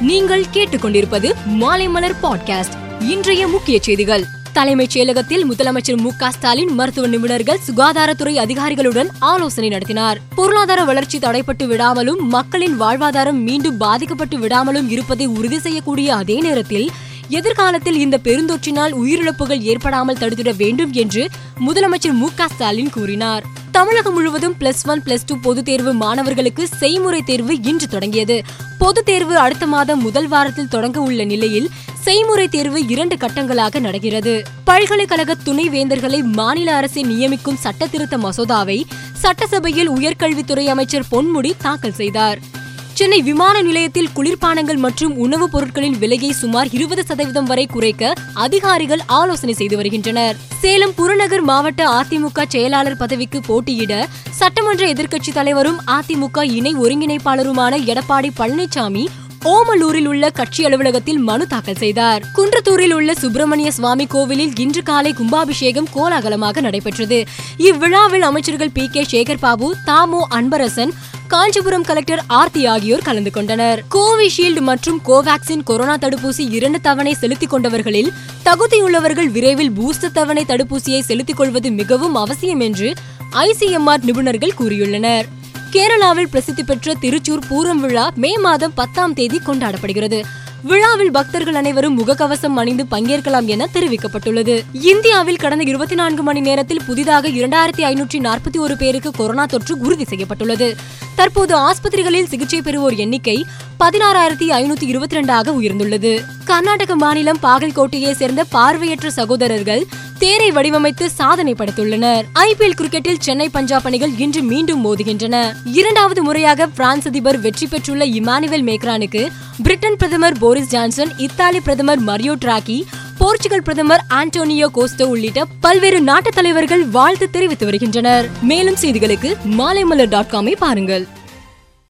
நீங்கள் கேட்டுக்கொண்டிருப்பது மாலைமலர் பாட்காஸ்ட் இன்றைய முக்கிய செய்திகள். தலைமைச் செயலகத்தில் முதலமைச்சர் மு க ஸ்டாலின் மருத்துவ நிபுணர்கள் சுகாதாரத்துறை அதிகாரிகளுடன் ஆலோசனை நடத்தினார். பொருளாதார வளர்ச்சி தடைப்பட்டு விடாமலும் மக்களின் வாழ்வாதாரம் மீண்டும் பாதிக்கப்பட்டு விடாமலும் இருப்பதை உறுதி செய்யக்கூடிய அதே நேரத்தில் எதிர்காலத்தில் இந்த பெருந்தொற்றினால் உயிரிழப்புகள் ஏற்படாமல் தடுத்திட வேண்டும் என்று முதலமைச்சர் மு க ஸ்டாலின் கூறினார். தமிழகம் முழுவதும் பிளஸ் ஒன் பிளஸ் டூ பொதுத் தேர்வு மாணவர்களுக்கு செய்முறை தேர்வு இன்று தொடங்கியது. பொதுத் தேர்வு அடுத்த மாதம் முதல் வாரத்தில் தொடங்க உள்ள நிலையில் செய்முறை தேர்வு இரண்டு கட்டங்களாக நடக்கிறது. பல்கலைக்கழக துணை வேந்தர்களை மாநில அரசை நியமிக்கும் சட்ட திருத்த மசோதாவை சட்டசபையில் உயர்கல்வித்துறை அமைச்சர் பொன்முடி தாக்கல் செய்தார். சென்னை விமான நிலையத்தில் குளிர்பானங்கள் மற்றும் உணவுப் பொருட்களின் விலையை சுமார் இருபது சதவீதம் வரை குறைக்க அதிகாரிகள் ஆலோசனை செய்து வருகின்றனர். சேலம் புறநகர் மாவட்ட அதிமுக செயலாளர் பதவிக்கு போட்டியிட சட்டமன்ற எதிர்க்கட்சி தலைவரும் அதிமுக இணை ஒருங்கிணைப்பாளருமான எடப்பாடி பழனிசாமி ஓமலூரில் உள்ள கட்சி அலுவலகத்தில் மனு தாக்கல் செய்தார். குன்றத்தூரில் உள்ள சுப்பிரமணிய சுவாமி கோவிலில் இன்று காலை கும்பாபிஷேகம் கோலாகலமாக நடைபெற்றது. இவ்விழாவில் அமைச்சர்கள் P K Sekar Babu Thamo Anbarasan Kanchipuram collector Aarthi ஆகியோர் கலந்து கொண்டனர். கோவிஷீல்டு மற்றும் கோவாக்சின் கொரோனா தடுப்பூசி இரண்டு தவணை செலுத்திக் கொண்டவர்களில் தகுதியுள்ளவர்கள் விரைவில் பூஸ்டர் தவணை தடுப்பூசியை செலுத்திக் கொள்வது மிகவும் அவசியம் என்று ஐசிஎம்ஆர் நிபுணர்கள் கூறியுள்ளனர். கேரளாவில் பிரசித்தி பெற்ற திருச்சூர் பூரம் விழா மே மாதம் பத்தாம் தேதி கொண்டாடப்படுகிறது. விழாவில் பக்தர்கள் அனைவரும் முகக்கவசம் அணிந்து பங்கேற்கலாம் என தெரிவிக்கப்பட்டுள்ளது. இந்தியாவில் கடந்த இருபத்தி நான்கு மணி நேரத்தில் புதிதாக இரண்டாயிரத்தி ஐநூற்றி நாற்பத்தி ஒரு பேருக்கு கொரோனா தொற்று உறுதி செய்யப்பட்டுள்ளது. தற்போது ஆஸ்பத்திரிகளில் சிகிச்சை பெறுவோர் எண்ணிக்கை பதினாறாயிரத்தி ஐநூத்தி இருபத்தி ரெண்டாக உயர்ந்துள்ளது. கர்நாடக மாநிலம் பாகல்கோட்டையை சேர்ந்த பார்வையற்ற சகோதரர்கள் தேரை வடிவமைத்து சாதனை படைத்துள்ளனர். ஐபிஎல் கிரிக்கெட்டில் சென்னை பஞ்சாப் அணிகள் இன்று மீண்டும் மோதுகின்றன. இரண்டாவது முறையாக பிரான்ஸ் அதிபர் வெற்றி பெற்றுள்ள இமானுவேல் மேக்ரானுக்கு பிரிட்டன் பிரதமர் போரிஸ் ஜான்சன் இத்தாலி பிரதமர் மரியோ டிராக்கி போர்ச்சுகல் பிரதமர் ஆண்டோனியோ கோஸ்டோ உள்ளிட்ட பல்வேறு நாட்டு தலைவர்கள் வாழ்த்து தெரிவித்து வருகின்றனர். மேலும் செய்திகளுக்கு மாலைமலர் டாட் காமை பாருங்கள்.